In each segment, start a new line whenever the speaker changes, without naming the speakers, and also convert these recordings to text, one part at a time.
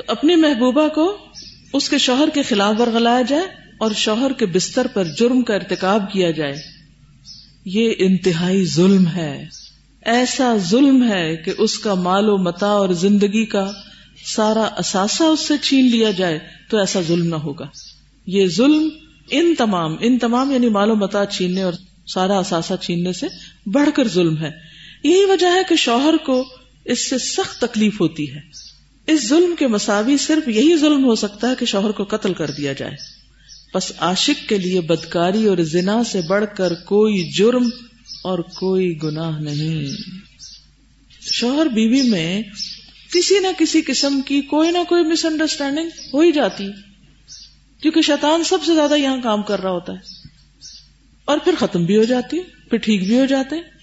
تو اپنی محبوبہ کو اس کے شوہر کے خلاف ورگلایا جائے اور شوہر کے بستر پر جرم کا ارتکاب کیا جائے۔ یہ انتہائی ظلم ہے۔ ایسا ظلم ہے کہ اس کا مال و متا اور زندگی کا سارا اثاثہ اس سے چھین لیا جائے تو ایسا ظلم نہ ہوگا۔ یہ ظلم ان تمام ان تمام یعنی مال و متا چھیننے اور سارا اثاثہ چھیننے سے بڑھ کر ظلم ہے۔ یہی وجہ ہے کہ شوہر کو اس سے سخت تکلیف ہوتی ہے۔ اس ظلم کے مساوی صرف یہی ظلم ہو سکتا ہے کہ شوہر کو قتل کر دیا جائے۔ بس عاشق کے لیے بدکاری اور زنا سے بڑھ کر کوئی جرم اور کوئی گناہ نہیں۔ شوہر بیوی میں کسی نہ کسی قسم کی کوئی نہ کوئی مس انڈرسٹینڈنگ ہو ہی جاتی، کیونکہ شیطان سب سے زیادہ یہاں کام کر رہا ہوتا ہے۔ اور پھر ختم بھی ہو جاتی، پھر ٹھیک بھی ہو جاتے۔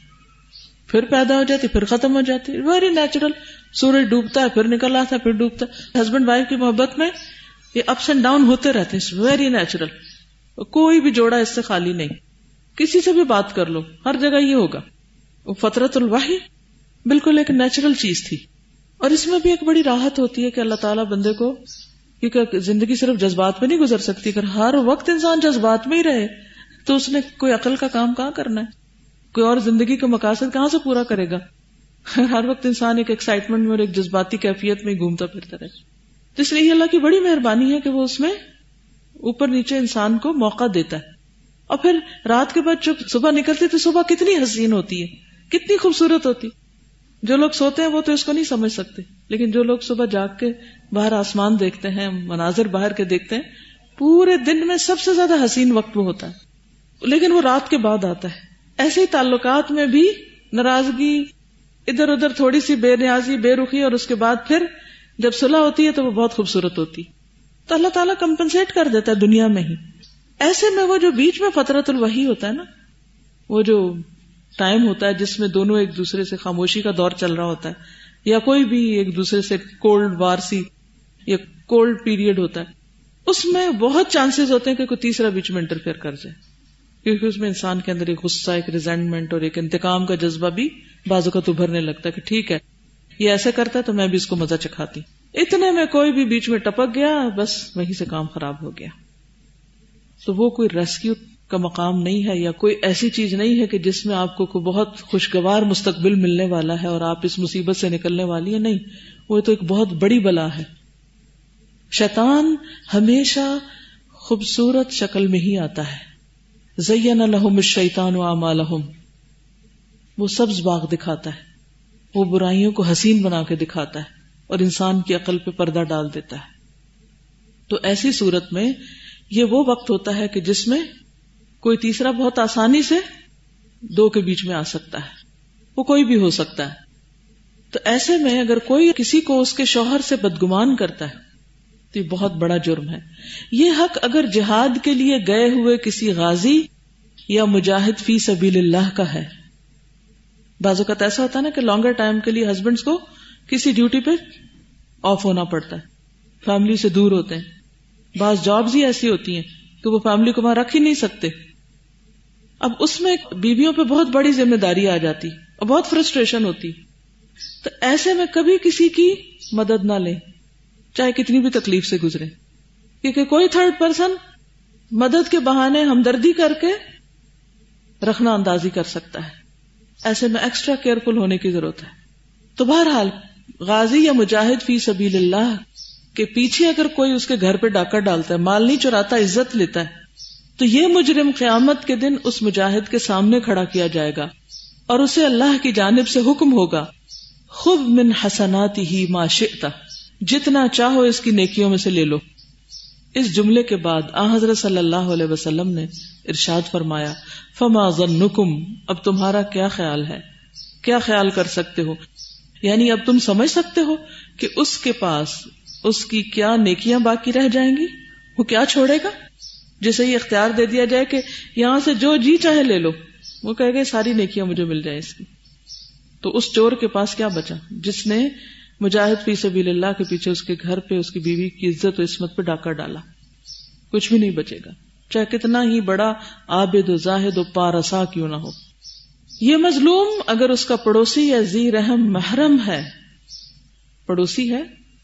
پھر پیدا ہو جاتی، پھر ختم ہو جاتی۔ ویری نیچرل سورج ڈوبتا ہے، پھر نکل آتا ہے، پھر ڈوبتا ہے۔ ہسبینڈ وائف کی محبت میں یہ اپس اینڈ ڈاؤن ہوتے رہتے ہیں۔ ویری نیچرل کوئی بھی جوڑا اس سے خالی نہیں۔ کسی سے بھی بات کر لو، ہر جگہ یہ ہوگا۔ فطرت الواحی بالکل ایک نیچرل چیز تھی۔ اور اس میں بھی ایک بڑی راحت ہوتی ہے کہ اللہ تعالیٰ بندے کو، کیونکہ زندگی صرف جذبات میں نہیں گزر سکتی، اگر ہر وقت انسان جذبات میں ہی رہے، تو اس نے کوئی عقل کا کام کہاں کرنا ہے؟ کوئی اور زندگی کا مقاصد کہاں سے پورا کرے گا؟ ہر وقت انسان ایک ایکسائٹمنٹ میں اور ایک جذباتی کیفیت میں گھومتا پھرتا رہے تو اس لیے اللہ کی بڑی مہربانی ہے کہ وہ اس میں اوپر نیچے انسان کو موقع دیتا ہے۔ اور پھر رات کے بعد جب صبح نکلتے تو صبح کتنی حسین ہوتی ہے، کتنی خوبصورت ہوتی جو لوگ سوتے ہیں وہ تو اس کو نہیں سمجھ سکتے، لیکن جو لوگ صبح جاگ کے باہر آسمان دیکھتے ہیں، مناظر باہر کے دیکھتے ہیں، پورے دن میں سب سے زیادہ حسین وقت وہ ہوتا ہے۔ لیکن وہ رات کے بعد آتا ہے۔ ایسے تعلقات میں بھی ناراضگی ادھر ادھر تھوڑی سی بے نیازی، بے رخی، اور اس کے بعد پھر جب صلاح ہوتی ہے تو وہ بہت خوبصورت ہوتی۔ تو اللہ تعالیٰ کمپنسیٹ کر دیتا ہے دنیا میں ہی۔ ایسے میں وہ جو بیچ میں فطرت الوحی ہوتا ہے نا، وہ جو ٹائم ہوتا ہے جس میں دونوں ایک دوسرے سے خاموشی کا دور چل رہا ہوتا ہے، یا کوئی بھی ایک دوسرے سے کولڈ وار سی یا کولڈ پیریڈ ہوتا ہے، اس میں بہت چانسز ہوتے ہیں کہ کوئی تیسرا بیچ میں انٹرفیئر کر جائے۔ کیونکہ اس میں انسان کے اندر ایک غصہ، ایک ریزینٹمنٹ اور ایک انتقام کا جذبہ بھی بازو کا ابھرنے لگتا ہے کہ ٹھیک ہے، یہ ایسے کرتا ہے تو میں بھی اس کو مزہ چکھاتی۔ اتنے میں کوئی بھی بیچ میں ٹپک گیا، بس وہیں سے کام خراب ہو گیا۔ تو وہ کوئی ریسکیو کا مقام نہیں ہے یا کوئی ایسی چیز نہیں ہے کہ جس میں آپ کو کوئی بہت خوشگوار مستقبل ملنے والا ہے اور آپ اس مصیبت سے نکلنے والی ہے نہیں، وہ تو ایک بہت بڑی بلا ہے۔ شیطان ہمیشہ خوبصورت شکل میں ہی آتا ہے۔ زین الحم شیتان و اعمالحم وہ سبز باغ دکھاتا ہے۔ وہ برائیوں کو حسین بنا کے دکھاتا ہے اور انسان کی عقل پہ پردہ ڈال دیتا ہے۔ تو ایسی صورت میں یہ وہ وقت ہوتا ہے کہ جس میں کوئی تیسرا بہت آسانی سے دو کے بیچ میں آ سکتا ہے۔ وہ کوئی بھی ہو سکتا ہے۔ تو ایسے میں اگر کوئی کسی کو اس کے شوہر سے بدگمان کرتا ہے تو یہ بہت بڑا جرم ہے۔ یہ حق اگر جہاد کے لیے گئے ہوئے کسی غازی یا مجاہد فی سبیل اللہ کا ہے۔ بعض اوقات ایسا ہوتا ہے نا کہ لانگر ٹائم کے لیے ہسبینڈ کو کسی ڈیوٹی پہ آف ہونا پڑتا ہے۔ فیملی سے دور ہوتے ہیں۔ بعض جابز ہی ایسی ہوتی ہیں کہ وہ فیملی کو وہاں رکھ ہی نہیں سکتے۔ اب اس میں بیویوں پہ بہت بڑی ذمہ داری آ جاتی اور بہت فرسٹریشن ہوتی۔ تو ایسے میں کبھی کسی کی مدد نہ لیں۔ چاہے کتنی بھی تکلیف سے گزرے۔ کیونکہ کوئی تھرڈ پرسن مدد کے بہانے ہمدردی کر کے رکھنا اندازی کر سکتا ہے۔ ایسے میں ایکسٹرا کیئرفل ہونے کی ضرورت ہے۔ تو بہرحال، غازی یا مجاہد فی سبیل اللہ کے پیچھے اگر کوئی اس کے گھر پہ ڈاکہ ڈالتا ہے، مال نہیں چراتا، عزت لیتا ہے، تو یہ مجرم قیامت کے دن اس مجاہد کے سامنے کھڑا کیا جائے گا اور اسے اللہ کی جانب سے حکم ہوگا خود من حسنات ہی شئتا۔ جتنا چاہو اس کی نیکیوں میں سے لے لو۔ اس جملے کے بعد آ حضرت صلی اللہ علیہ وسلم نے ارشاد فرمایا، فما ظنکم، اب تمہارا کیا خیال ہے؟ کیا خیال کر سکتے ہو؟ یعنی اب تم سمجھ سکتے ہو کہ اس کے پاس اس کی کیا نیکیاں باقی رہ جائیں گی؟ وہ کیا چھوڑے گا؟ جسے یہ اختیار دے دیا جائے کہ یہاں سے جو جی چاہے لے لو۔ وہ کہے گا، ساری نیکیاں مجھے مل جائیں اس کی۔ تو اس چور کے پاس کیا بچا؟ جس نے مجاہد فی سبیل اللہ کے پیچھے اس کے گھر پہ اس کی بیوی کی عزت و عصمت پہ ڈاکہ ڈالا۔ کچھ بھی نہیں بچے گا۔ چاہے کتنا ہی بڑا عابد و زاہد و پارسا کیوں نہ ہو۔ یہ مظلوم اگر اس کا پڑوسی یا زی رحم محرم ہے، پڑوسی ہے،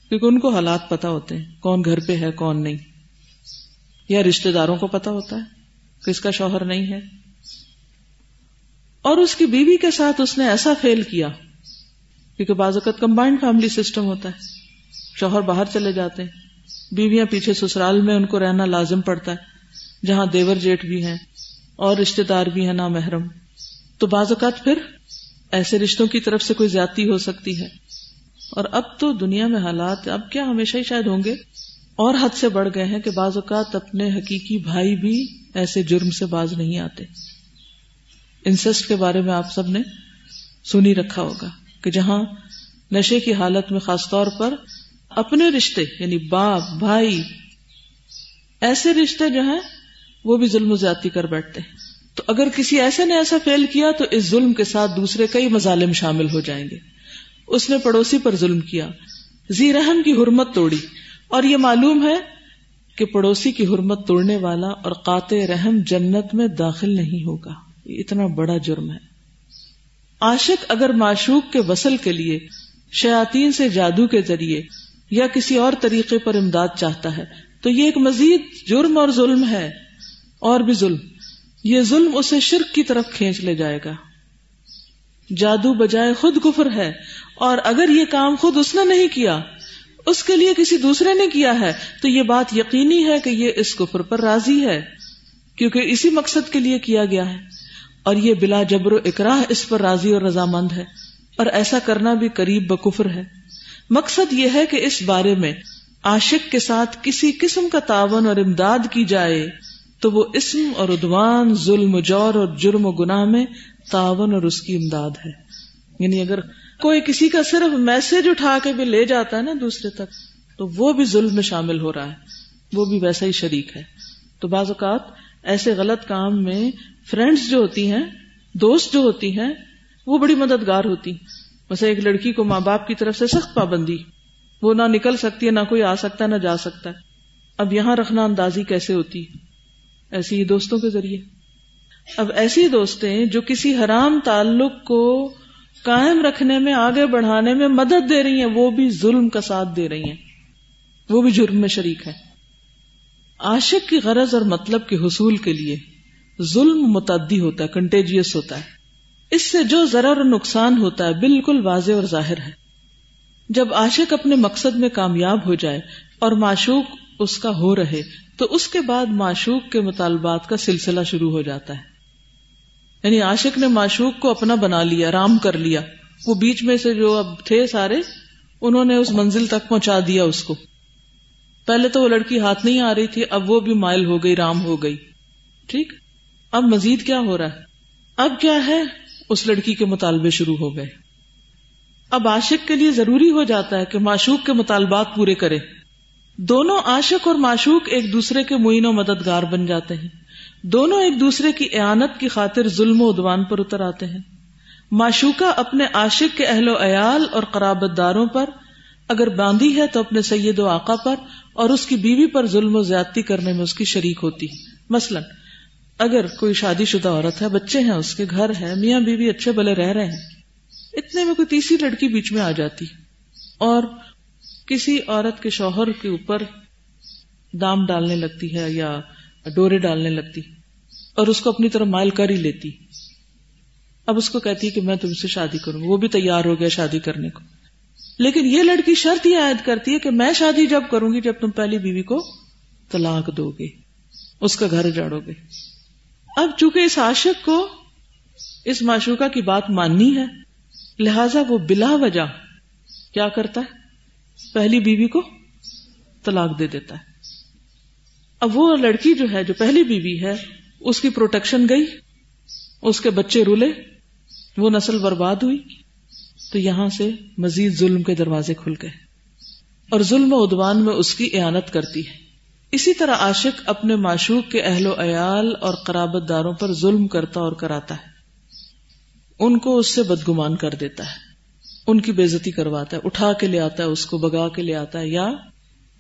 کیونکہ ان کو حالات پتا ہوتے ہیں۔ کون گھر پہ ہے، کون نہیں۔ یا رشتے داروں کو پتا ہوتا ہے کہ اس کا شوہر نہیں ہے۔ اور اس کی بیوی کے ساتھ اس نے ایسا فیل کیا۔ کیونکہ بعض اوقات کمبائنڈ فیملی سسٹم ہوتا ہے۔ شوہر باہر چلے جاتے ہیں۔ بیویاں پیچھے سسرال میں ان کو رہنا لازم پڑتا ہے۔ جہاں دیور جیٹ بھی ہیں اور رشتے دار بھی ہیں نا محرم تو بعض اوقات پھر ایسے رشتوں کی طرف سے کوئی زیادتی ہو سکتی ہے۔ اور اب تو دنیا میں حالات اب کیا ہمیشہ ہی شاید ہوں گے۔ اور حد سے بڑھ گئے ہیں کہ بعض اوقات اپنے حقیقی بھائی بھی ایسے جرم سے باز نہیں آتے۔ انسسٹ کے بارے میں آپ سب نے سنی رکھا ہوگا۔ کہ جہاں نشے کی حالت میں خاص طور پر اپنے رشتے یعنی باپ، بھائی، ایسے رشتے جو ہیں، وہ بھی ظلم و زیادتی کر بیٹھتے ہیں۔ تو اگر کسی ایسے نے ایسا فیل کیا، تو اس ظلم کے ساتھ دوسرے کئی مظالم شامل ہو جائیں گے۔ اس نے پڑوسی پر ظلم کیا، زی رحم کی حرمت توڑی۔ اور یہ معلوم ہے کہ پڑوسی کی حرمت توڑنے والا اور قاطع رحم جنت میں داخل نہیں ہوگا۔ یہ اتنا بڑا جرم ہے۔ عاشق اگر معشوق کے وصل کے لیے شیاتین سے جادو کے ذریعے یا کسی اور طریقے پر امداد چاہتا ہے، تو یہ ایک مزید جرم اور ظلم ہے، اور بھی ظلم۔ یہ ظلم اسے شرک کی طرف کھینچ لے جائے گا۔ جادو بجائے خود کفر ہے، اور اگر یہ کام خود اس نے نہیں کیا، اس کے لیے کسی دوسرے نے کیا ہے، تو یہ بات یقینی ہے کہ یہ اس کفر پر راضی ہے، کیونکہ اسی مقصد کے لیے کیا گیا ہے۔ اور یہ بلا جبر و اکراہ اس پر راضی اور رضامند ہے اور ایسا کرنا بھی قریب بکفر ہے۔ مقصد یہ ہے کہ اس بارے میں عاشق کے ساتھ کسی قسم کا تعاون اور امداد کی جائے تو وہ اسم اور ادوان ظلم جور اور جرم و گناہ میں تعاون اور اس کی امداد ہے۔ یعنی اگر کوئی کسی کا صرف میسج اٹھا کے بھی لے جاتا ہے نا دوسرے تک، تو وہ بھی ظلم میں شامل ہو رہا ہے۔ وہ بھی ویسا ہی شریک ہے۔ تو بعض اوقات ایسے غلط کام میں فرینڈس جو ہوتی ہیں، دوست جو ہوتی ہیں، وہ بڑی مددگار ہوتی ویسے ایک لڑکی کو ماں باپ کی طرف سے سخت پابندی۔ وہ نہ نکل سکتی ہے، نہ کوئی آ سکتا ہے، نہ جا سکتا ہے۔ اب یہاں رکھنا اندازی کیسے ہوتی ایسی ہی دوستوں کے ذریعے۔ اب ایسی دوستیں جو کسی حرام تعلق کو قائم رکھنے میں، آگے بڑھانے میں مدد دے رہی ہیں، وہ بھی ظلم کا ساتھ دے رہی ہیں۔ وہ بھی جرم میں شریک ہے عاشق کی غرض اور مطلب کے حصول کے لیے۔ ظلم متعدی ہوتا ہے کنٹیجیس ہوتا ہے۔ اس سے جو ضرر اور نقصان ہوتا ہے، بالکل واضح اور ظاہر ہے۔ جب عاشق اپنے مقصد میں کامیاب ہو جائے اور معشوق اس کا ہو رہے، تو اس کے بعد معشوق کے مطالبات کا سلسلہ شروع ہو جاتا ہے۔ یعنی عاشق نے معشوق کو اپنا بنا لیا، رام کر لیا۔ وہ بیچ میں سے جو اب تھے سارے، انہوں نے اس منزل تک پہنچا دیا اس کو۔ پہلے تو وہ لڑکی ہاتھ نہیں آ رہی تھی، اب وہ بھی مائل ہو گئی، رام ہو گئی۔ ٹھیک؟ اب مزید کیا ہو رہا ہے؟ اب کیا ہے؟ اس لڑکی کے مطالبے شروع ہو گئے۔ اب عاشق کے لیے ضروری ہو جاتا ہے کہ معشوق کے مطالبات پورے کرے۔ دونوں عاشق اور معشوق ایک دوسرے کے معین و مددگار بن جاتے ہیں۔ دونوں ایک دوسرے کی اعانت کی خاطر ظلم و ادوان پر اتر آتے ہیں۔ معشوقہ اپنے عاشق کے اہل و عیال اور قرابت داروں پر اگر باندھی ہے تو اپنے سید و آقا پر اور اس کی بیوی پر ظلم و زیادتی کرنے میں اس کی شریک ہوتی مثلاً اگر کوئی شادی شدہ عورت ہے، بچے ہیں، اس کے گھر ہے میاں بیوی اچھے بلے رہ رہے ہیں، اتنے میں کوئی تیسری لڑکی بیچ میں آ جاتی۔ اور کسی عورت کے شوہر کے اوپر دام ڈالنے لگتی ہے یا ڈورے ڈالنے لگتی، اور اس کو اپنی طرف مائل کر ہی لیتی۔ اب اس کو کہتی کہ میں تم سے شادی کروں، وہ بھی تیار ہو گیا شادی کرنے کو۔ لیکن یہ لڑکی شرط یہ عائد کرتی ہے کہ میں شادی جب کروں گی، جب تم پہلی بیوی کو طلاق دو گے، اس کا گھر جاڑو گے۔ اب چونکہ اس عاشق کو اس معشوقہ کی بات ماننی ہے، لہذا وہ بلا وجہ کیا کرتا ہے؟ پہلی بیوی کو طلاق دے دیتا ہے۔ اب وہ لڑکی جو ہے، جو پہلی بیوی ہے، اس کی پروٹیکشن گئی، اس کے بچے رولے وہ نسل برباد ہوئی، تو یہاں سے مزید ظلم کے دروازے کھل گئے۔ اور ظلم و ادوان میں اس کی اعانت کرتی ہے۔ اسی طرح عاشق اپنے معشوق کے اہل و عیال اور قرابت داروں پر ظلم کرتا اور کراتا ہے۔ ان کو اس سے بدگمان کر دیتا ہے۔ ان کی بےزتی کرواتا ہے، اٹھا کے لے آتا ہے، اس کو بگا کے لے آتا ہے یا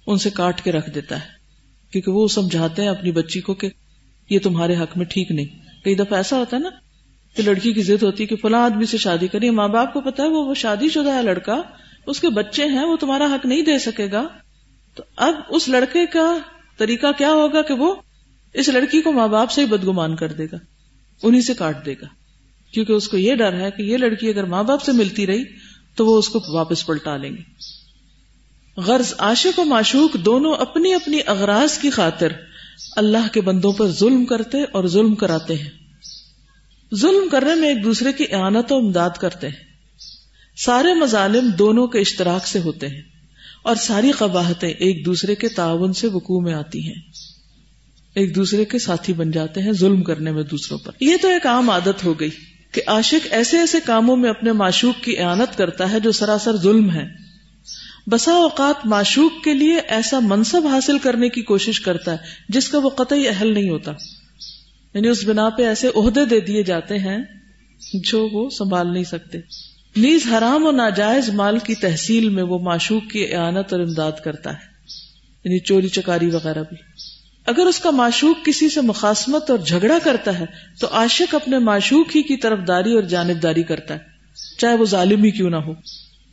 ان سے کاٹ کے رکھ دیتا ہے۔ کیونکہ وہ سمجھاتے ہیں اپنی بچی کو کہ یہ تمہارے حق میں ٹھیک نہیں۔ کئی دفعہ ایسا ہوتا ہے نا کہ لڑکی کی ضد ہوتی ہے کہ فلاں آدمی سے شادی کری ماں باپ کو پتا ہے وہ شادی شدہ ہے لڑکا، اس کے بچے ہیں، وہ تمہارا حق نہیں دے سکے گا۔ تو اب اس لڑکے کا طریقہ کیا ہوگا کہ وہ اس لڑکی کو ماں باپ سے ہی بدگمان کر دے گا انہیں سے کاٹ دے گا۔ کیونکہ اس کو یہ ڈر ہے کہ یہ لڑکی اگر ماں باپ سے ملتی رہی تو وہ اس کو واپس پلٹا لیں گے۔ غرض عاشق و معشوق دونوں اپنی اپنی اغراض کی خاطر اللہ کے بندوں پر ظلم کرتے اور ظلم کراتے ہیں۔ ظلم کرنے میں ایک دوسرے کی اعانت و امداد کرتے ہیں۔ سارے مظالم دونوں کے اشتراک سے ہوتے ہیں۔ اور ساری قباہتیں ایک دوسرے کے تعاون سے وقوع میں آتی ہیں۔ ایک دوسرے کے ساتھی بن جاتے ہیں ظلم کرنے میں دوسروں پر۔ یہ تو ایک عام عادت ہو گئی کہ عاشق ایسے ایسے کاموں میں اپنے معشوق کی اعانت کرتا ہے جو سراسر ظلم ہے بسا اوقات معشوق کے لیے ایسا منصب حاصل کرنے کی کوشش کرتا ہے جس کا وہ قطعی اہل نہیں ہوتا۔ یعنی اس بنا پہ ایسے عہدے دے دیے جاتے ہیں جو وہ سنبھال نہیں سکتے۔ نیز حرام و ناجائز مال کی تحصیل میں وہ معشوق کی اعانت اور امداد کرتا ہے یعنی چوری چکاری وغیرہ بھی۔ اگر اس کا معشوق کسی سے مخاسمت اور جھگڑا کرتا ہے، تو عاشق اپنے معشوق ہی کی طرف داری اور جانبداری کرتا ہے، چاہے وہ ظالم ہی کیوں نہ ہو۔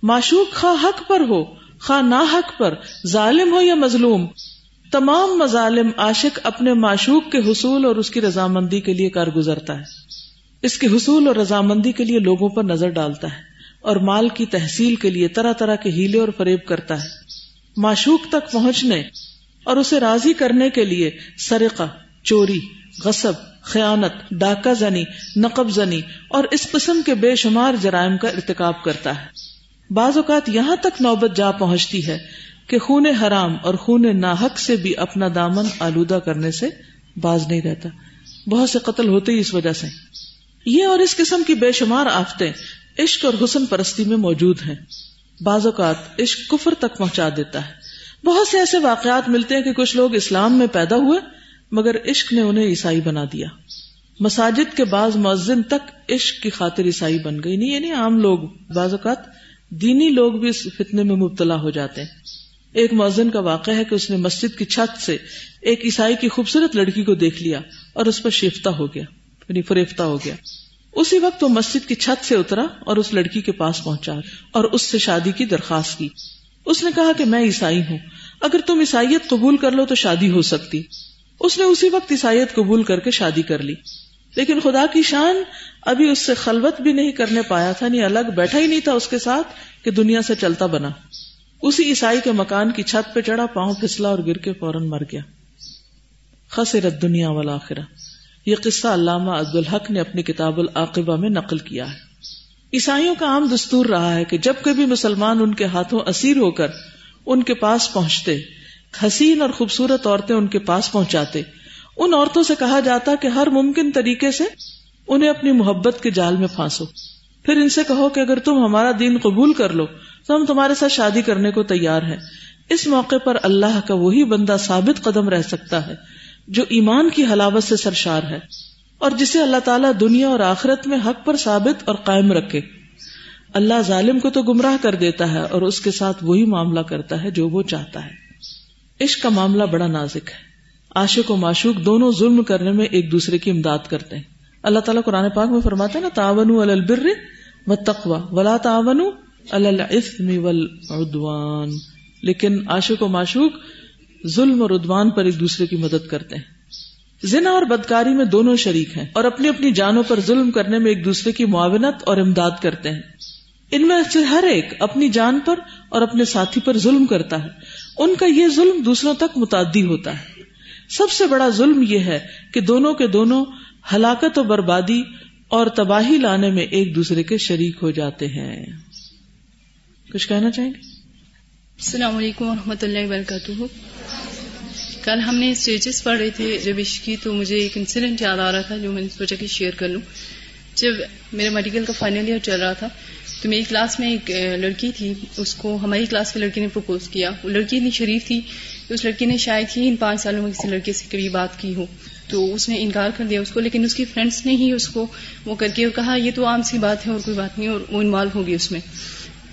معشوق خواہ حق پر ہو، خواہ نا حق پر، ظالم ہو یا مظلوم، تمام مظالم عاشق اپنے معشوق کے حصول اور اس کی رضامندی کے لیے کار گزرتا ہے۔ اس کے حصول اور رضامندی کے لیے لوگوں پر نظر ڈالتا ہے۔ اور مال کی تحصیل کے لیے طرح طرح کے ہیلے اور فریب کرتا ہے۔ معشوق تک پہنچنے اور اسے راضی کرنے کے لیے سرقہ، چوری، غصب، خیانت، ڈاکہ زنی، نقب زنی اور اس قسم کے بے شمار جرائم کا ارتکاب کرتا ہے۔ بعض اوقات یہاں تک نوبت جا پہنچتی ہے کہ خون حرام اور خون ناحق سے بھی اپنا دامن آلودہ کرنے سے باز نہیں رہتا۔ بہت سے قتل ہوتے ہی اس وجہ سے۔ یہ اور اس قسم کی بے شمار آفتیں عشق اور حسن پرستی میں موجود ہیں۔ بعض اوقات عشق کفر تک پہنچا دیتا ہے۔ بہت سے ایسے واقعات ملتے ہیں کہ کچھ لوگ اسلام میں پیدا ہوئے، مگر عشق نے انہیں عیسائی بنا دیا۔ مساجد کے بعض مؤذن تک عشق کی خاطر عیسائی بن گئی۔ نہیں یعنی عام لوگ، بعض اوقات دینی لوگ بھی اس فتنے میں مبتلا ہو جاتے ہیں۔ ایک مؤذن کا واقعہ ہے کہ اس نے مسجد کی چھت سے ایک عیسائی کی خوبصورت لڑکی کو دیکھ لیا اور اس پر شیفتہ ہو گیا یعنی فریفتہ ہو گیا۔ اسی وقت وہ مسجد کی چھت سے اترا اور اس لڑکی کے پاس پہنچا اور اس سے شادی کی درخواست کی۔ اس نے کہا کہ میں عیسائی ہوں۔ اگر تم عیسائیت قبول کر لو تو شادی ہو سکتی۔ اس نے اسی وقت عیسائیت قبول کر کے شادی کر لی۔ لیکن خدا کی شان، ابھی اس سے خلوت بھی نہیں کرنے پایا تھا، نہیں الگ بیٹھا ہی نہیں تھا اس کے ساتھ کہ دنیا سے چلتا بنا۔ اسی عیسائی کے مکان کی چھت پہ چڑھا، پاؤں پھسلا اور گر کے فوراً مر گیا۔ خسرت دنیا والا یہ قصہ علامہ عبد الحق نے اپنی کتاب العقبہ میں نقل کیا ہے۔ عیسائیوں کا عام دستور رہا ہے کہ جب کبھی مسلمان ان کے ہاتھوں اسیر ہو کر ان کے پاس پہنچتے، حسین اور خوبصورت عورتیں ان کے پاس پہنچاتے۔ ان عورتوں سے کہا جاتا کہ ہر ممکن طریقے سے انہیں اپنی محبت کے جال میں پھانسو۔ پھر ان سے کہو کہ اگر تم ہمارا دین قبول کر لو، تو ہم تمہارے ساتھ شادی کرنے کو تیار ہیں۔ اس موقع پر اللہ کا وہی بندہ ثابت قدم رہ سکتا ہے۔ جو ایمان کی حلاوت سے سرشار ہے اور جسے اللہ تعالیٰ دنیا اور آخرت میں حق پر ثابت اور قائم رکھے۔ اللہ ظالم کو تو گمراہ کر دیتا ہے اور اس کے ساتھ وہی معاملہ کرتا ہے جو وہ چاہتا ہے۔ عشق کا معاملہ بڑا نازک ہے۔ عاشق و معشوق دونوں ظلم کرنے میں ایک دوسرے کی امداد کرتے ہیں۔ اللہ تعالیٰ قرآن پاک میں فرماتے ہیں نا تعاون البر و تقوا ولا تعاون والعدوان لیکن عاشق و معشوق ظلم اور ادوان پر ایک دوسرے کی مدد کرتے ہیں۔ زنا اور بدکاری میں دونوں شریک ہیں اور اپنی اپنی جانوں پر ظلم کرنے میں ایک دوسرے کی معاونت اور امداد کرتے ہیں۔ ان میں سے ہر ایک اپنی جان پر اور اپنے ساتھی پر ظلم کرتا ہے۔ ان کا یہ ظلم دوسروں تک متعدی ہوتا ہے۔ سب سے بڑا ظلم یہ ہے کہ دونوں کے دونوں ہلاکت و بربادی اور تباہی لانے میں ایک دوسرے کے شریک ہو جاتے ہیں۔ کچھ کہنا چاہیں گے؟
السلام علیکم و رحمۃ اللہ وبرکاتہ۔ کل ہم نے اسٹیجز پڑھ رہے تھے جب کی، تو مجھے ایک انسیڈنٹ یاد آ رہا تھا جو میں نے سوچا کہ شیئر کر لوں۔ جب میرا میڈیکل کا فائنل ایئر چل رہا تھا، تو میری کلاس میں ایک لڑکی تھی۔ اس کو ہماری کلاس کی لڑکی نے پرپوز کیا۔ وہ لڑکی اتنی شریف تھی کہ اس لڑکی نے شاید ہی ان پانچ سالوں میں کسی لڑکے سے کبھی بات کی ہو۔ تو اس نے انکار کر دیا اس کو، لیکن اس کی فرینڈس نے ہی اس کو وہ کر کے کہا، یہ تو عام سی بات ہے اور کوئی بات نہیں، اور وہ انوالو ہوگی اس میں۔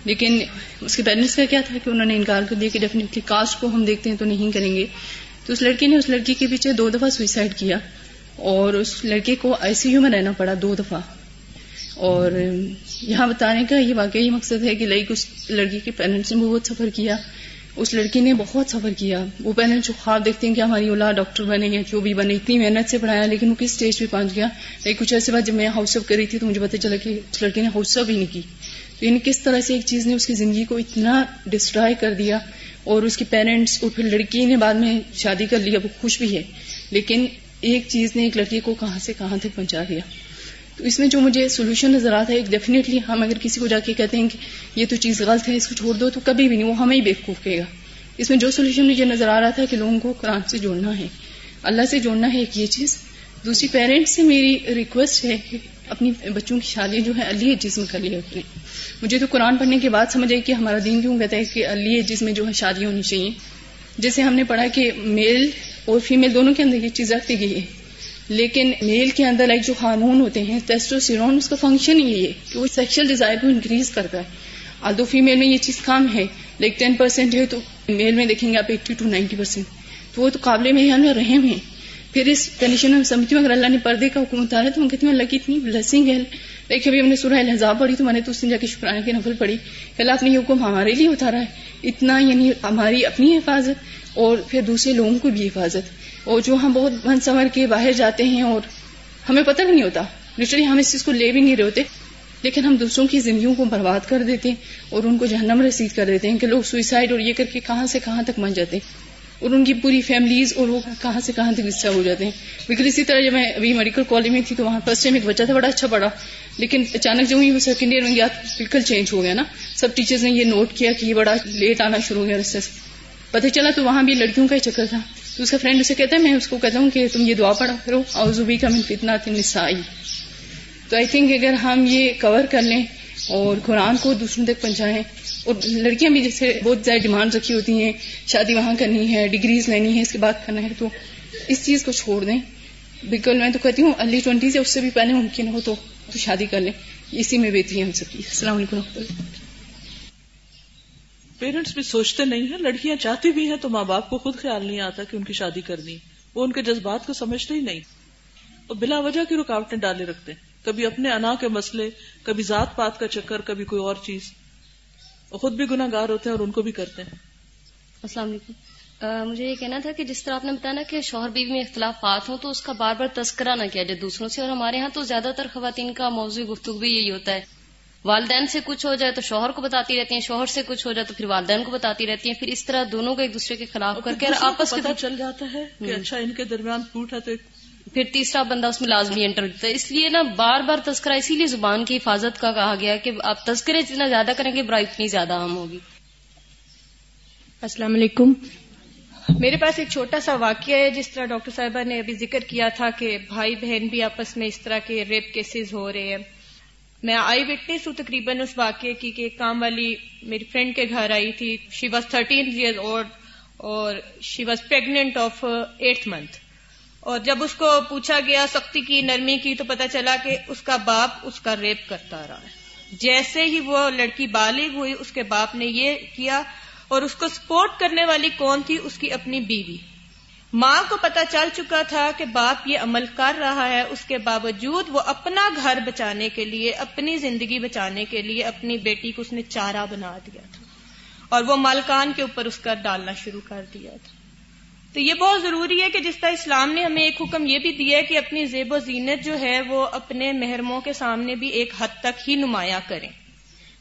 لیکن اس کے پیرنٹس کا کیا تھا کہ انہوں نے انکار کر دیا کہ ڈیفینیٹلی کاسٹ کو ہم دیکھتے ہیں تو نہیں کریں گے۔ تو اس لڑکی نے اس لڑکی کے پیچھے دو دفعہ سوئسائڈ کیا اور اس لڑکے کو آئی سی یو میں رہنا پڑا دو دفعہ۔ اور یہاں بتانے کا یہ واقعی مقصد ہے کہ لائک اس لڑکی کے پیرنٹس نے بہت سفر کیا۔ اس لڑکی نے بہت سفر کیا۔ وہ پیرنٹس جو خواب دیکھتے ہیں کہ ہماری اولاد ڈاکٹر بنے یا جو بھی بنے، اتنی محنت سے پڑھایا لیکن وہ کس اسٹیج پہ پہنچ گیا۔ لیکن کچھ ایسے بعد جب میں ہاؤس آف کر رہی تھی تو مجھے پتا چلا کہ اس لڑکی نے ہاؤس آف ہی نہیں کی۔ یعنی کس طرح سے ایک چیز نے اس کی زندگی کو اتنا ڈسٹرائے کر دیا اور اس کے پیرنٹس اور پھر لڑکی نے بعد میں شادی کر لیا وہ خوش بھی ہے۔ لیکن ایک چیز نے ایک لڑکی کو کہاں سے کہاں تک پہنچا دیا۔ تو اس میں جو مجھے سولوشن نظر آتا ہے، ایک ڈیفینیٹلی ہم اگر کسی کو جا کے کہتے ہیں کہ یہ تو چیز غلط ہے، اس کو چھوڑ دو، تو کبھی بھی نہیں، وہ ہمیں ہی بیوقوف کہے گا۔ اس میں جو سولوشن مجھے نظر آ رہا تھا کہ لوگوں کو قرآن سے جوڑنا ہے۔ اللہ سے جوڑنا ہے ایک یہ چیز۔ دوسری پیرنٹس سے میری ریکویسٹ ہے کہ اپنی بچوں کی شادی جو ہے علی جسم کر لی اپنے مجھے تو قرآن پڑھنے کے بعد سمجھ آئی کہ ہمارا دین کیوں کہتا ہے کہ علی جسم جو ہے شادی ہونی چاہیے۔ جیسے ہم نے پڑھا کہ میل اور فیمل دونوں کے اندر یہ چیز رکھتی گئی ہے۔ لیکن میل کے اندر لائک جو ہارمون ہوتے ہیں ٹیسٹوسیرون اس کا فنکشن ہی ہے کہ وہ سیکشل ڈیزائر کو انکریز کرتا ہے۔ آدو فیمل میں یہ چیز کم ہے لائک ٹین پرسینٹ ہے تو میل میں دیکھیں گے آپ ایٹی ٹو نائنٹی پرسینٹ تو وہ تو قابل میں رحم ہیں۔ پھر اس کنڈیشن میں سمجھتی ہوں، اگر اللہ نے پردے کا حکم اتارا تو ہم کہتی ہوں اللہ کی اتنی بلسنگ ہے لیکن ابھی ہم نے سورہ الحضاب پڑھی تو میں نے تو اس نے جا کے شکرانے کی، نفل پڑھی کہ اللہ اپنے یہ حکم ہمارے لیے اتارا ہے۔ اتنا یعنی ہماری اپنی حفاظت اور پھر دوسرے لوگوں کو بھی حفاظت۔ اور جو ہم بہت من سمر کے باہر جاتے ہیں اور ہمیں پتہ بھی نہیں ہوتا لٹرلی ہم اس چیز کو لے بھی نہیں رہے ہوتے، لیکن ہم دوسروں کی زندگیوں کو برباد کر دیتے ہیں اور ان کو جہنم رسید کر دیتے ہیں کہ لوگ سوئسائڈ اور یہ کر کے کہاں سے کہاں تک من جاتے۔ ہیں اور ان کی پوری فیملیز اور وہ کہاں سے کہاں تک ڈسٹرب ہو جاتے ہیں۔ بالکل اسی طرح جب میں ابھی میڈیکل کالج میں تھی تو وہاں فرسٹ ٹائم ایک بچہ تھا، بڑا اچھا پڑھا۔ لیکن اچانک جب وہ سیکنڈ ایئر میں گیا، بالکل چینج ہو گیا نا۔ سب ٹیچرز نے یہ نوٹ کیا کہ یہ بڑا لیٹ آنا شروع ہو گیا رستے سے۔ پتہ چلا تو وہاں بھی لڑکیوں کا ہی چکر تھا۔ تو اس کا فرینڈ اسے کہتا ہے، میں اس کو کہتا ہوں کہ تم یہ دعا پڑھا کرو۔ اوزوبی کا من فتنا تھی نسائی تو آئی تھنک اگر ہم یہ کور کر لیں اور قرآن کو دوسروں تک پہنچائیں اور لڑکیاں بھی جیسے بہت زیادہ ڈیمانڈ رکھی ہوتی ہیں، شادی وہاں کرنی ہے، ڈگریز لینی ہے اس کے بعد کرنا ہے، تو اس چیز کو چھوڑ دیں۔ بالکل میں تو کہتی ہوں ارلی ٹوینٹی سے اس سے بھی پہلے ممکن ہو تو شادی کر لیں۔ اسی میں بہتری ہے ہم سب کی۔ السلام علیکم۔
پیرنٹس بھی سوچتے نہیں ہیں، لڑکیاں چاہتی بھی ہیں تو ماں باپ کو خود خیال نہیں آتا کہ ان کی شادی کرنی۔ وہ ان کے جذبات کو سمجھتے ہی نہیں۔ اور بلا وجہ کی رکاوٹیں ڈالے رکھتے ہیں۔ کبھی اپنے انا کے مسئلے، کبھی ذات پات کا چکر، کبھی کوئی اور چیز۔ خود بھی گناہ گار ہوتے ہیں اور ان کو بھی کرتے ہیں۔
السلام علیکم۔ مجھے یہ کہنا تھا کہ جس طرح آپ نے بتایا نا کہ شوہر بیوی میں اختلافات ہوں تو اس کا بار بار تذکرہ نہ کیا جائے دوسروں سے اور ہمارے ہاں تو زیادہ تر خواتین کا موضوع گفتگو بھی یہی ہوتا ہے۔ والدین سے کچھ ہو جائے تو شوہر کو بتاتی رہتی ہیں شوہر سے کچھ ہو جائے تو پھر والدین کو بتاتی رہتی ہیں۔ پھر اس طرح دونوں کو ایک دوسرے کے خلاف کر کے
آپس کے چل جاتا ہے کہ اچھا ان کے درمیان پھوٹ ہے تو
پھر تیسرا بندہ اس میں لازمی انٹر دیتا ہے۔ اس لیے نا بار بار تذکرہ اسی لیے زبان کی حفاظت کا کہا گیا کہ آپ تذکرے جتنا زیادہ کریں گے برائی اتنی زیادہ عام ہوگی۔
السلام علیکم۔ میرے پاس ایک چھوٹا سا واقعہ ہے۔ جس طرح ڈاکٹر صاحبہ نے ابھی ذکر کیا تھا کہ بھائی بہن بھی آپس میں اس طرح کے ریپ کیسز ہو رہے ہیں۔ میں آئی وٹنس ہوں تقریباً اس واقعے کی کہ ایک کام والی میری فرینڈ کے گھر آئی تھی۔ She was thirteen year old اور she was pregnant of eighth month اور جب اس کو پوچھا گیا سختی کی، نرمی کی، تو پتا چلا کہ اس کا باپ اس کا ریپ کرتا رہا ہے۔ جیسے ہی وہ لڑکی بالغ ہوئی، اس کے باپ نے یہ کیا اور اس کو سپورٹ کرنے والی کون تھی؟ اس کی اپنی بیوی۔ ماں کو پتا چل چکا تھا کہ باپ یہ عمل کر رہا ہے۔ اس کے باوجود وہ اپنا گھر بچانے کے لیے، اپنی زندگی بچانے کے لیے اپنی بیٹی کو اس نے چارہ بنا دیا تھا اور وہ مالکان کے اوپر اس کا ڈالنا شروع کر دیا تھا۔ تو یہ بہت ضروری ہے کہ جس طرح اسلام نے ہمیں ایک حکم یہ بھی دیا ہے کہ اپنی زیب و زینت جو ہے وہ اپنے محرموں کے سامنے بھی ایک حد تک ہی نمایاں کریں۔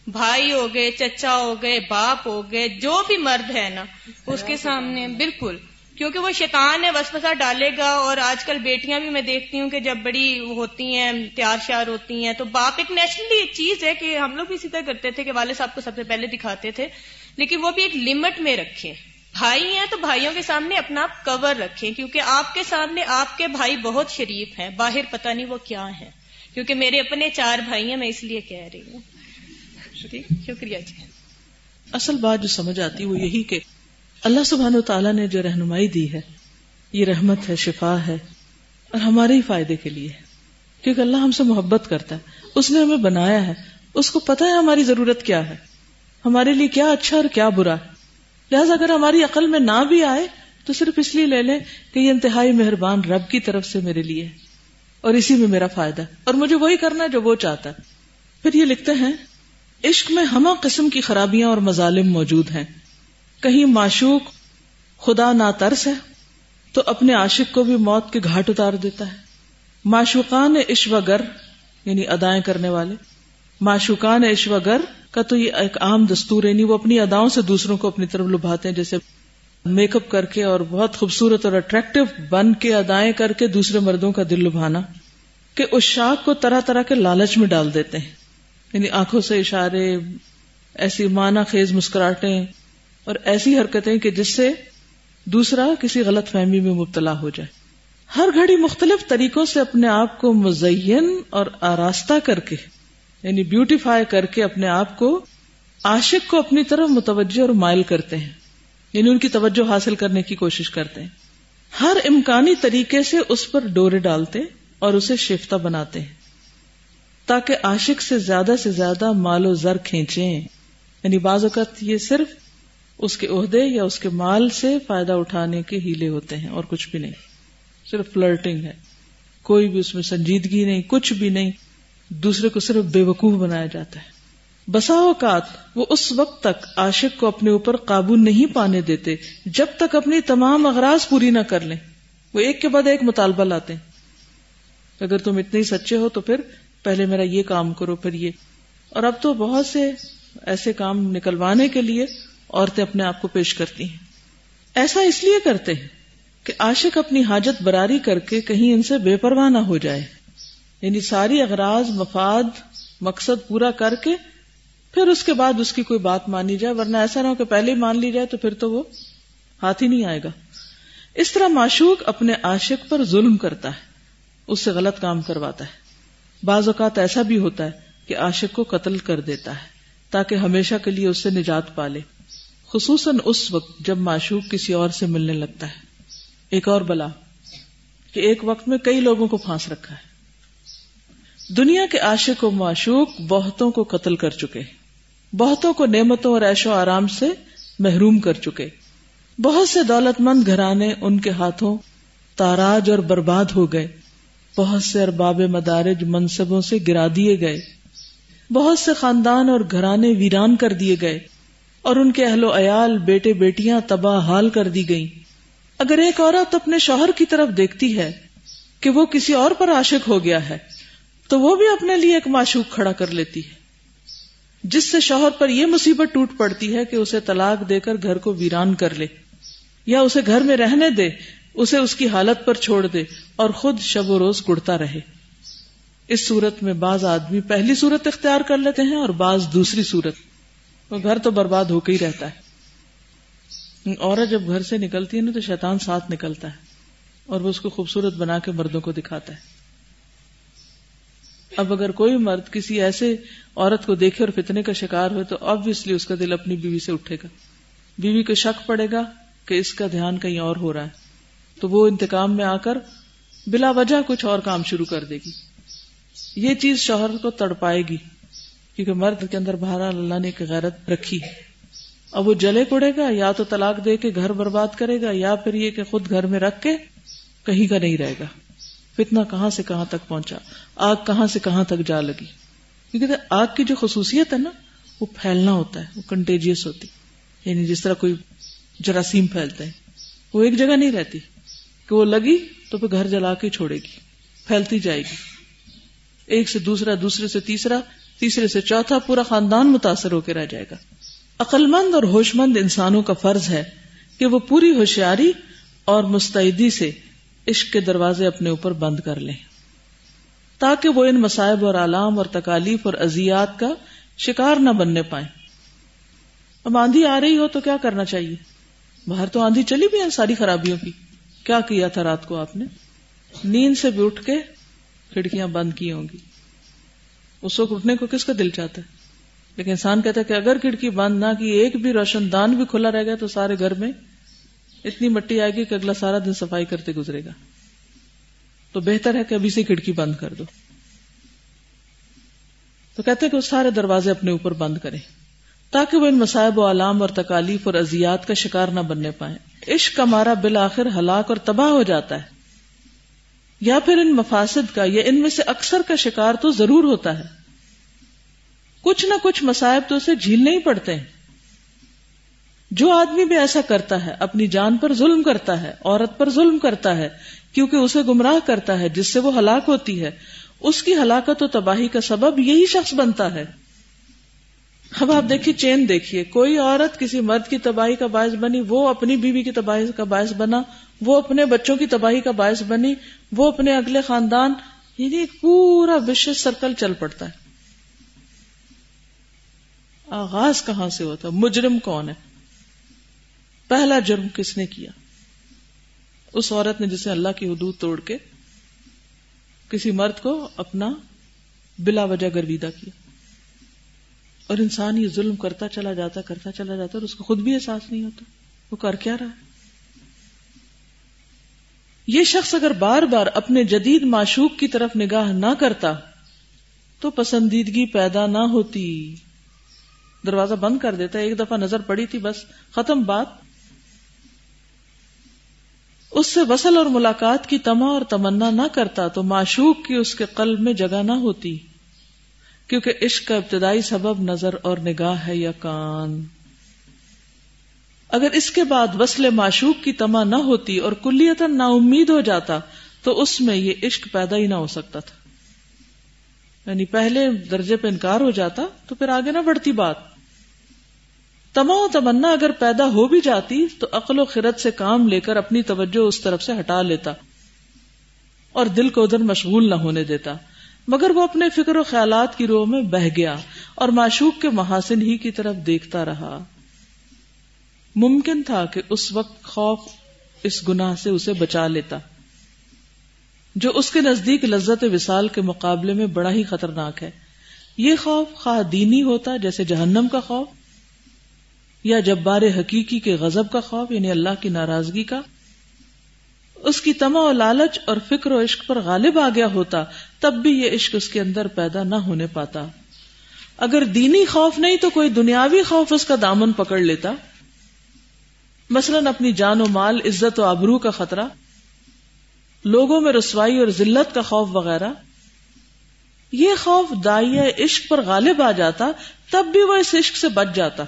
بھائی ہو گئے، چچا ہو گئے، باپ ہو گئے، جو بھی مرد ہے نا، اس کے سامنے بالکل۔ کیونکہ وہ شیطان ہے، وسوسہ ڈالے گا۔ اور آج کل بیٹیاں بھی میں دیکھتی ہوں کہ جب بڑی ہوتی ہیں، تیار شیار ہوتی ہیں، تو باپ ایک نیشنلی ایک چیز ہے کہ ہم لوگ بھی اسی طرح کرتے تھے کہ والد صاحب کو سب سے پہلے دکھاتے تھے، لیکن وہ بھی ایک لمٹ میں رکھے۔ بھائی ہیں تو بھائیوں کے سامنے اپنا آپ کور رکھیں، کیونکہ آپ کے سامنے آپ کے بھائی بہت شریف ہیں۔ باہر پتہ نہیں وہ کیا ہیں۔ کیونکہ میرے اپنے چار بھائی ہیں، میں اس لیے کہہ رہی ہوں۔ شکریہ جی۔
اصل بات جو سمجھ آتی وہ یہی کہ اللہ سبحان و تعالیٰ نے جو رہنمائی دی ہے، یہ رحمت ہے، شفا ہے اور ہمارے ہی فائدے کے لیے کیونکہ اللہ ہم سے محبت کرتا ہے، اس نے ہمیں بنایا ہے۔ اس کو پتا ہے ہماری ضرورت کیا ہے۔ ہمارے لیے کیا اچھا اور کیا برا ہے۔ لہٰذا اگر ہماری عقل میں نہ بھی آئے تو صرف اس لیے لے لیں کہ یہ انتہائی مہربان رب کی طرف سے میرے لیے اور اسی میں میرا فائدہ اور مجھے وہی کرنا ہے جو وہ چاہتا ہے۔ پھر یہ لکھتے ہیں، عشق میں ہمہ قسم کی خرابیاں اور مظالم موجود ہیں۔ کہیں معشوق خدا نہ ترس ہے تو اپنے عاشق کو بھی موت کے گھاٹ اتار دیتا ہے۔ معشوقان گر یعنی ادائیں کرنے والے۔ معشوقان گر کا تو یہ ایک عام دستور ہے یعنی وہ اپنی اداؤں سے دوسروں کو اپنی طرف لبھاتے ہیں، جیسے میک اپ کر کے اور بہت خوبصورت اور اٹریکٹو بن کے ادائیں کر کے دوسرے مردوں کا دل لبھانا، کہ اس شاخ کو طرح طرح کے لالچ میں ڈال دیتے ہیں۔ یعنی آنکھوں سے اشارے، ایسی مانا خیز مسکراہٹیں اور ایسی حرکتیں کہ جس سے دوسرا کسی غلط فہمی میں مبتلا ہو جائے۔ ہر گھڑی مختلف طریقوں سے اپنے آپ کو مزین اور آراستہ کر کے یعنی بیوٹیفائی کر کے اپنے آپ کو عاشق کو اپنی طرف متوجہ اور مائل کرتے ہیں۔ یعنی ان کی توجہ حاصل کرنے کی کوشش کرتے ہیں۔ ہر امکانی طریقے سے اس پر ڈورے ڈالتے اور اسے شیفتہ بناتے ہیں۔ تاکہ عاشق سے زیادہ سے زیادہ مال و زر کھینچے یعنی بعض اوقات یہ صرف اس کے عہدے یا اس کے مال سے فائدہ اٹھانے کے ہیلے ہوتے ہیں اور کچھ بھی نہیں۔ صرف فلرٹنگ ہے۔ کوئی بھی اس میں سنجیدگی نہیں، کچھ بھی نہیں۔ دوسرے کو صرف بے وقوف بنایا جاتا ہے۔ بسا اوقات وہ اس وقت تک عاشق کو اپنے اوپر قابو نہیں پانے دیتے، جب تک اپنی تمام اغراض پوری نہ کر لیں۔ وہ ایک کے بعد ایک مطالبہ لاتے ہیں۔ اگر تم اتنے ہی سچے ہو تو پھر پہلے میرا یہ کام کرو، پھر یہ۔ اور اب تو بہت سے ایسے کام نکلوانے کے لیے عورتیں اپنے آپ کو پیش کرتی ہیں۔ ایسا اس لیے کرتے ہیں کہ عاشق اپنی حاجت براری کر کے کہیں ان سے بے پرواہ نہ ہو جائے۔ یعنی ساری اغراض، مفاد، مقصد پورا کر کے پھر اس کے بعد اس کی کوئی بات مانی جائے، ورنہ ایسا نہ ہو کہ پہلے ہی مان لی جائے تو پھر تو وہ ہاتھ ہی نہیں آئے گا۔ اس طرح معشوق اپنے عاشق پر ظلم کرتا ہے، اس سے غلط کام کرواتا ہے۔ بعض اوقات ایسا بھی ہوتا ہے کہ عاشق کو قتل کر دیتا ہے تاکہ ہمیشہ کے لیے اس سے نجات پالے۔ خصوصاً اس وقت جب معشوق کسی اور سے ملنے لگتا ہے۔ ایک اور بلا کہ ایک وقت میں کئی لوگوں کو پھانس رکھا ہے۔ دنیا کے عاشق و معشوق بہتوں کو قتل کر چکے، بہتوں کو نعمتوں اور ایش و آرام سے محروم کر چکے۔ بہت سے دولت مند گھرانے ان کے ہاتھوں تاراج اور برباد ہو گئے۔ بہت سے ارباب مدارج منصبوں سے گرا دیے گئے۔ بہت سے خاندان اور گھرانے ویران کر دیے گئے۔ اور ان کے اہل و عیال، بیٹے بیٹیاں تباہ حال کر دی گئی اگر ایک عورت اپنے شوہر کی طرف دیکھتی ہے کہ وہ کسی اور پر عاشق ہو گیا ہے تو وہ بھی اپنے لیے ایک معشوق کھڑا کر لیتی ہے۔ جس سے شوہر پر یہ مصیبت ٹوٹ پڑتی ہے کہ اسے طلاق دے کر گھر کو ویران کر لے، یا اسے گھر میں رہنے دے، اسے اس کی حالت پر چھوڑ دے اور خود شب و روز کڑتا رہے۔ اس صورت میں بعض آدمی پہلی صورت اختیار کر لیتے ہیں اور بعض دوسری صورت۔ وہ گھر تو برباد ہو کے ہی رہتا ہے۔ عورت جب گھر سے نکلتی ہے نا تو شیطان ساتھ نکلتا ہے اور وہ اس کو خوبصورت بنا کے مردوں کو دکھاتا ہے۔ اب اگر کوئی مرد کسی ایسے عورت کو دیکھے اور فتنے کا شکار ہوئے تو آبویسلی اس کا دل اپنی بیوی سے اٹھے گا۔ بیوی کو شک پڑے گا کہ اس کا دھیان کہیں اور ہو رہا ہے۔ تو وہ انتقام میں آ کر بلا وجہ کچھ اور کام شروع کر دے گی۔ یہ چیز شوہر کو تڑپائے گی کیونکہ مرد کے اندر بہار اللہ نے ایک غیرت رکھی اب وہ جلے پڑے گا، یا تو طلاق دے کے گھر برباد کرے گا، یا پھر یہ کہ خود گھر میں رکھ کے کہیں کا نہیں رہے گا۔ فتنا کہاں سے کہاں تک پہنچا؟ آگ کہاں سے کہاں تک جا لگی؟ کیونکہ آگ کی جو خصوصیت ہے نا، وہ پھیلنا ہوتا ہے، وہ کنٹیجیس ہوتی۔ یعنی جس طرح کوئی جراثیم پھیلتے ہیں، وہ ایک جگہ نہیں رہتی۔ کہ وہ لگی تو پھر گھر جلا کے چھوڑے گی، پھیلتی جائے گی۔ ایک سے دوسرا، دوسرے سے تیسرا، تیسرے سے چوتھا، پورا خاندان متاثر ہو کے رہ جائے گا۔ عقل مند اور ہوش مند انسانوں کا فرض ہے کہ وہ پوری ہوشیاری اور مستعدی سے عشق کے دروازے اپنے اوپر بند کر لیں۔ تاکہ وہ ان مسائب اور علام اور تکالیف اور ازیات کا شکار نہ بننے پائیں۔ اب آندھی آ رہی ہو تو کیا کرنا چاہیے؟ باہر تو آندھی چلی بھی ہے ساری خرابیوں کی۔ کیا کیا تھا رات کو آپ نے؟ نیند سے بھی اٹھ کے کھڑکیاں بند کی ہوں گی۔ اس وقت اٹھنے کو کس کا دل چاہتا ہے؟ لیکن انسان کہتا ہے کہ اگر کھڑکی بند نہ کی، ایک بھی روشن دان بھی کھلا رہ گیا تو سارے گھر میں اتنی مٹی آئے گی کہ اگلا سارا دن صفائی کرتے گزرے گا۔ تو بہتر ہے کہ ابھی سے کھڑکی بند کر دو۔ تو کہتے کہ وہ سارے دروازے اپنے اوپر بند کریں۔ تاکہ وہ ان مسائب و علام اور تکالیف اور ازیات کا شکار نہ بننے پائیں۔ عشق کا مارا بالآخر ہلاک اور تباہ ہو جاتا ہے۔ یا پھر ان مفاسد کا یا ان میں سے اکثر کا شکار تو ضرور ہوتا ہے۔ کچھ نہ کچھ مسائب تو اسے جھیلنے ہی پڑتے ہیں۔ جو آدمی بھی ایسا کرتا ہے، اپنی جان پر ظلم کرتا ہے، عورت پر ظلم کرتا ہے، کیونکہ اسے گمراہ کرتا ہے، جس سے وہ ہلاک ہوتی ہے، اس کی ہلاکت و تباہی کا سبب یہی شخص بنتا ہے۔ اب آپ دیکھیے، چین دیکھیے، کوئی عورت کسی مرد کی تباہی کا باعث بنی، وہ اپنی بیوی کی تباہی کا باعث بنا، وہ اپنے بچوں کی تباہی کا باعث بنی، وہ اپنے اگلے خاندان یعنی ایک پورا وش سرکل چل پڑتا ہے۔ آغاز کہاں سے ہوتا مجرم کون ہے؟ پہلا جرم کس نے کیا؟ اس عورت نے جسے اللہ کی حدود توڑ کے کسی مرد کو اپنا بلا وجہ گرویدہ کیا۔ اور انسان یہ ظلم کرتا چلا جاتا، کرتا چلا جاتا اور اس کو خود بھی احساس نہیں ہوتا۔ وہ کر کیا رہا؟ یہ شخص اگر بار بار اپنے جدید معشوق کی طرف نگاہ نہ کرتا تو پسندیدگی پیدا نہ ہوتی۔ دروازہ بند کر دیتا، ایک دفعہ نظر پڑی تھی، بس ختم بات اس سے وصل اور ملاقات کی تما اور تمنا نہ کرتا تو معشوق کی اس کے قلب میں جگہ نہ ہوتی، کیونکہ عشق کا ابتدائی سبب نظر اور نگاہ ہے یا کان۔ اگر اس کے بعد وصل معشوق کی تما نہ ہوتی اور کلیتا نا امید ہو جاتا، تو اس میں یہ عشق پیدا ہی نہ ہو سکتا تھا۔ یعنی پہلے درجے پہ انکار ہو جاتا، تو پھر آگے نہ بڑھتی بات۔ تما و تمنا اگر پیدا ہو بھی جاتی تو عقل و خرد سے کام لے کر اپنی توجہ اس طرف سے ہٹا لیتا اور دل کو ادھر مشغول نہ ہونے دیتا مگر وہ اپنے فکر و خیالات کی روح میں بہ گیا اور معشوق کے محاسن ہی کی طرف دیکھتا رہا۔ ممکن تھا کہ اس وقت خوف اس گناہ سے اسے بچا لیتا، جو اس کے نزدیک لذت وصال کے مقابلے میں بڑا ہی خطرناک ہے۔ یہ خوف خواہ دینی ہوتا جیسے جہنم کا خوف یا جبار حقیقی کے غزب کا خوف یعنی اللہ کی ناراضگی کا، اس کی تما و لالچ اور فکر و عشق پر غالب آ گیا ہوتا، تب بھی یہ عشق اس کے اندر پیدا نہ ہونے پاتا۔ اگر دینی خوف نہیں تو کوئی دنیاوی خوف اس کا دامن پکڑ لیتا۔ مثلا اپنی جان و مال، عزت و آبرو کا خطرہ، لوگوں میں رسوائی اور ذلت کا خوف وغیرہ، یہ خوف دائیا عشق پر غالب آ جاتا، تب بھی وہ اس عشق سے بچ جاتا۔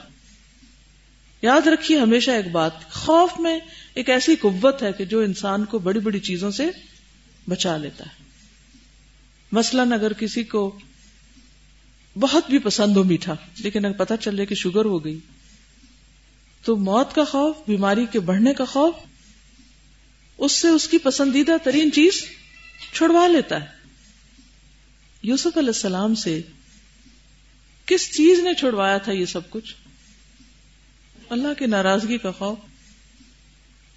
یاد رکھیے ہمیشہ ایک بات، خوف میں ایک ایسی قوت ہے کہ جو انسان کو بڑی بڑی چیزوں سے بچا لیتا ہے۔ مثلاً اگر کسی کو بہت بھی پسند ہو میٹھا، لیکن اگر پتہ چل کہ شوگر ہو گئی، تو موت کا خوف، بیماری کے بڑھنے کا خوف، اس سے اس کی پسندیدہ ترین چیز چھڑوا لیتا ہے۔ یوسف علیہ السلام سے کس چیز نے چھڑوایا تھا یہ سب کچھ؟ اللہ کی ناراضگی کا خوف۔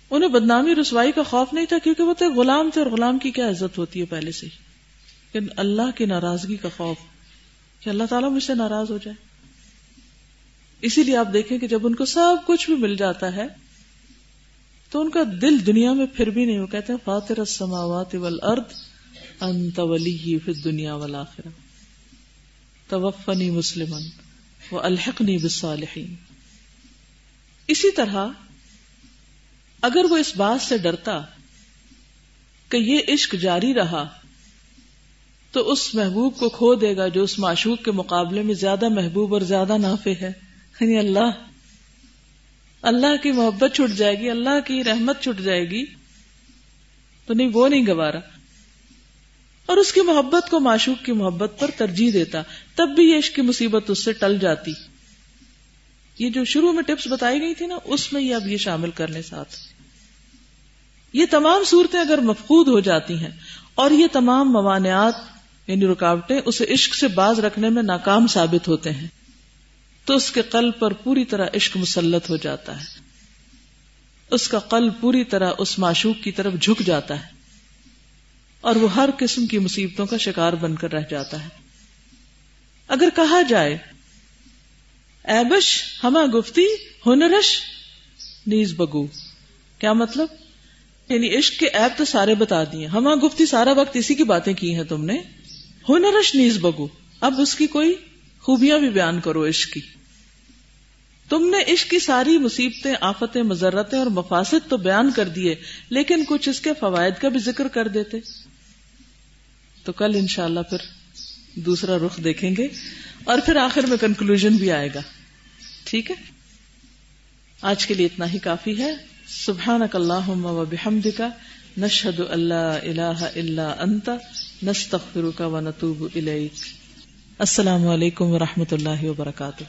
انہیں بدنامی رسوائی کا خوف نہیں تھا کیونکہ وہ تو غلام تھے اور غلام کی کیا عزت ہوتی ہے پہلے سے۔ لیکن اللہ کی ناراضگی کا خوف کہ اللہ تعالیٰ مجھ سے ناراض ہو جائے۔ اسی لیے آپ دیکھیں کہ جب ان کو سب کچھ بھی مل جاتا ہے، تو ان کا دل دنیا میں پھر بھی نہیں، وہ کہتے ہیں، فاطر السماوات والارض، انت ولی فی الدنیا والآخرہ۔ توفنی مسلمن و الحقنی بالصالحین۔ اسی طرح اگر وہ اس بات سے ڈرتا کہ یہ عشق جاری رہا تو اس محبوب کو کھو دے گا جو اس معشوق کے مقابلے میں زیادہ محبوب اور زیادہ نافع ہے۔ یعنی اللہ۔ اللہ کی محبت چھٹ جائے گی، اللہ کی رحمت چھٹ جائے گی۔ تو نہیں، وہ نہیں گوارا۔ اور اس کی محبت کو معشوق کی محبت پر ترجیح دیتا۔ تب بھی یہ عشق کی مصیبت اس سے ٹل جاتی۔ یہ جو شروع میں ٹپس بتائی گئی تھی نا، اس میں یہ اب یہ شامل کرنے ساتھ۔ یہ تمام صورتیں اگر مفقود ہو جاتی ہیں اور یہ تمام موانعات یعنی رکاوٹیں، اسے عشق سے باز رکھنے میں ناکام ثابت ہوتے ہیں، تو اس کے قلب پر پوری طرح عشق مسلط ہو جاتا ہے۔ اس کا قلب پوری طرح اس معشوق کی طرف جھک جاتا ہے۔ اور وہ ہر قسم کی مصیبتوں کا شکار بن کر رہ جاتا ہے۔ اگر کہا جائے ایبش ہما گفتی ہنرش نیز بگو۔ کیا مطلب؟ یعنی عشق کے ایپ تو سارے بتا دیے۔ ہما گفتی سارا وقت اسی کی باتیں کی ہیں تم نے؟ ہنرش نیز بگو۔ اب اس کی کوئی خوبیاں بھی بیان کرو عشق کی۔ تم نے عشق کی ساری مصیبتیں، آفتیں، مذرتیں اور مفاصد تو بیان کر دیے، لیکن کچھ اس کے فوائد کا بھی ذکر کر دیتے۔ تو کل انشاءاللہ پھر دوسرا رخ دیکھیں گے۔ اور پھر آخر میں کنکلوژ بھی آئے گا۔ ٹھیک ہے؟ آج کے لیے اتنا ہی کافی ہے۔ سبحان اللہ و بحمد کا نشد اللہ اللہ اللہ انت، نستغفرک و نتوب الیک۔ السلام علیکم و رحمۃ اللہ وبرکاتہ۔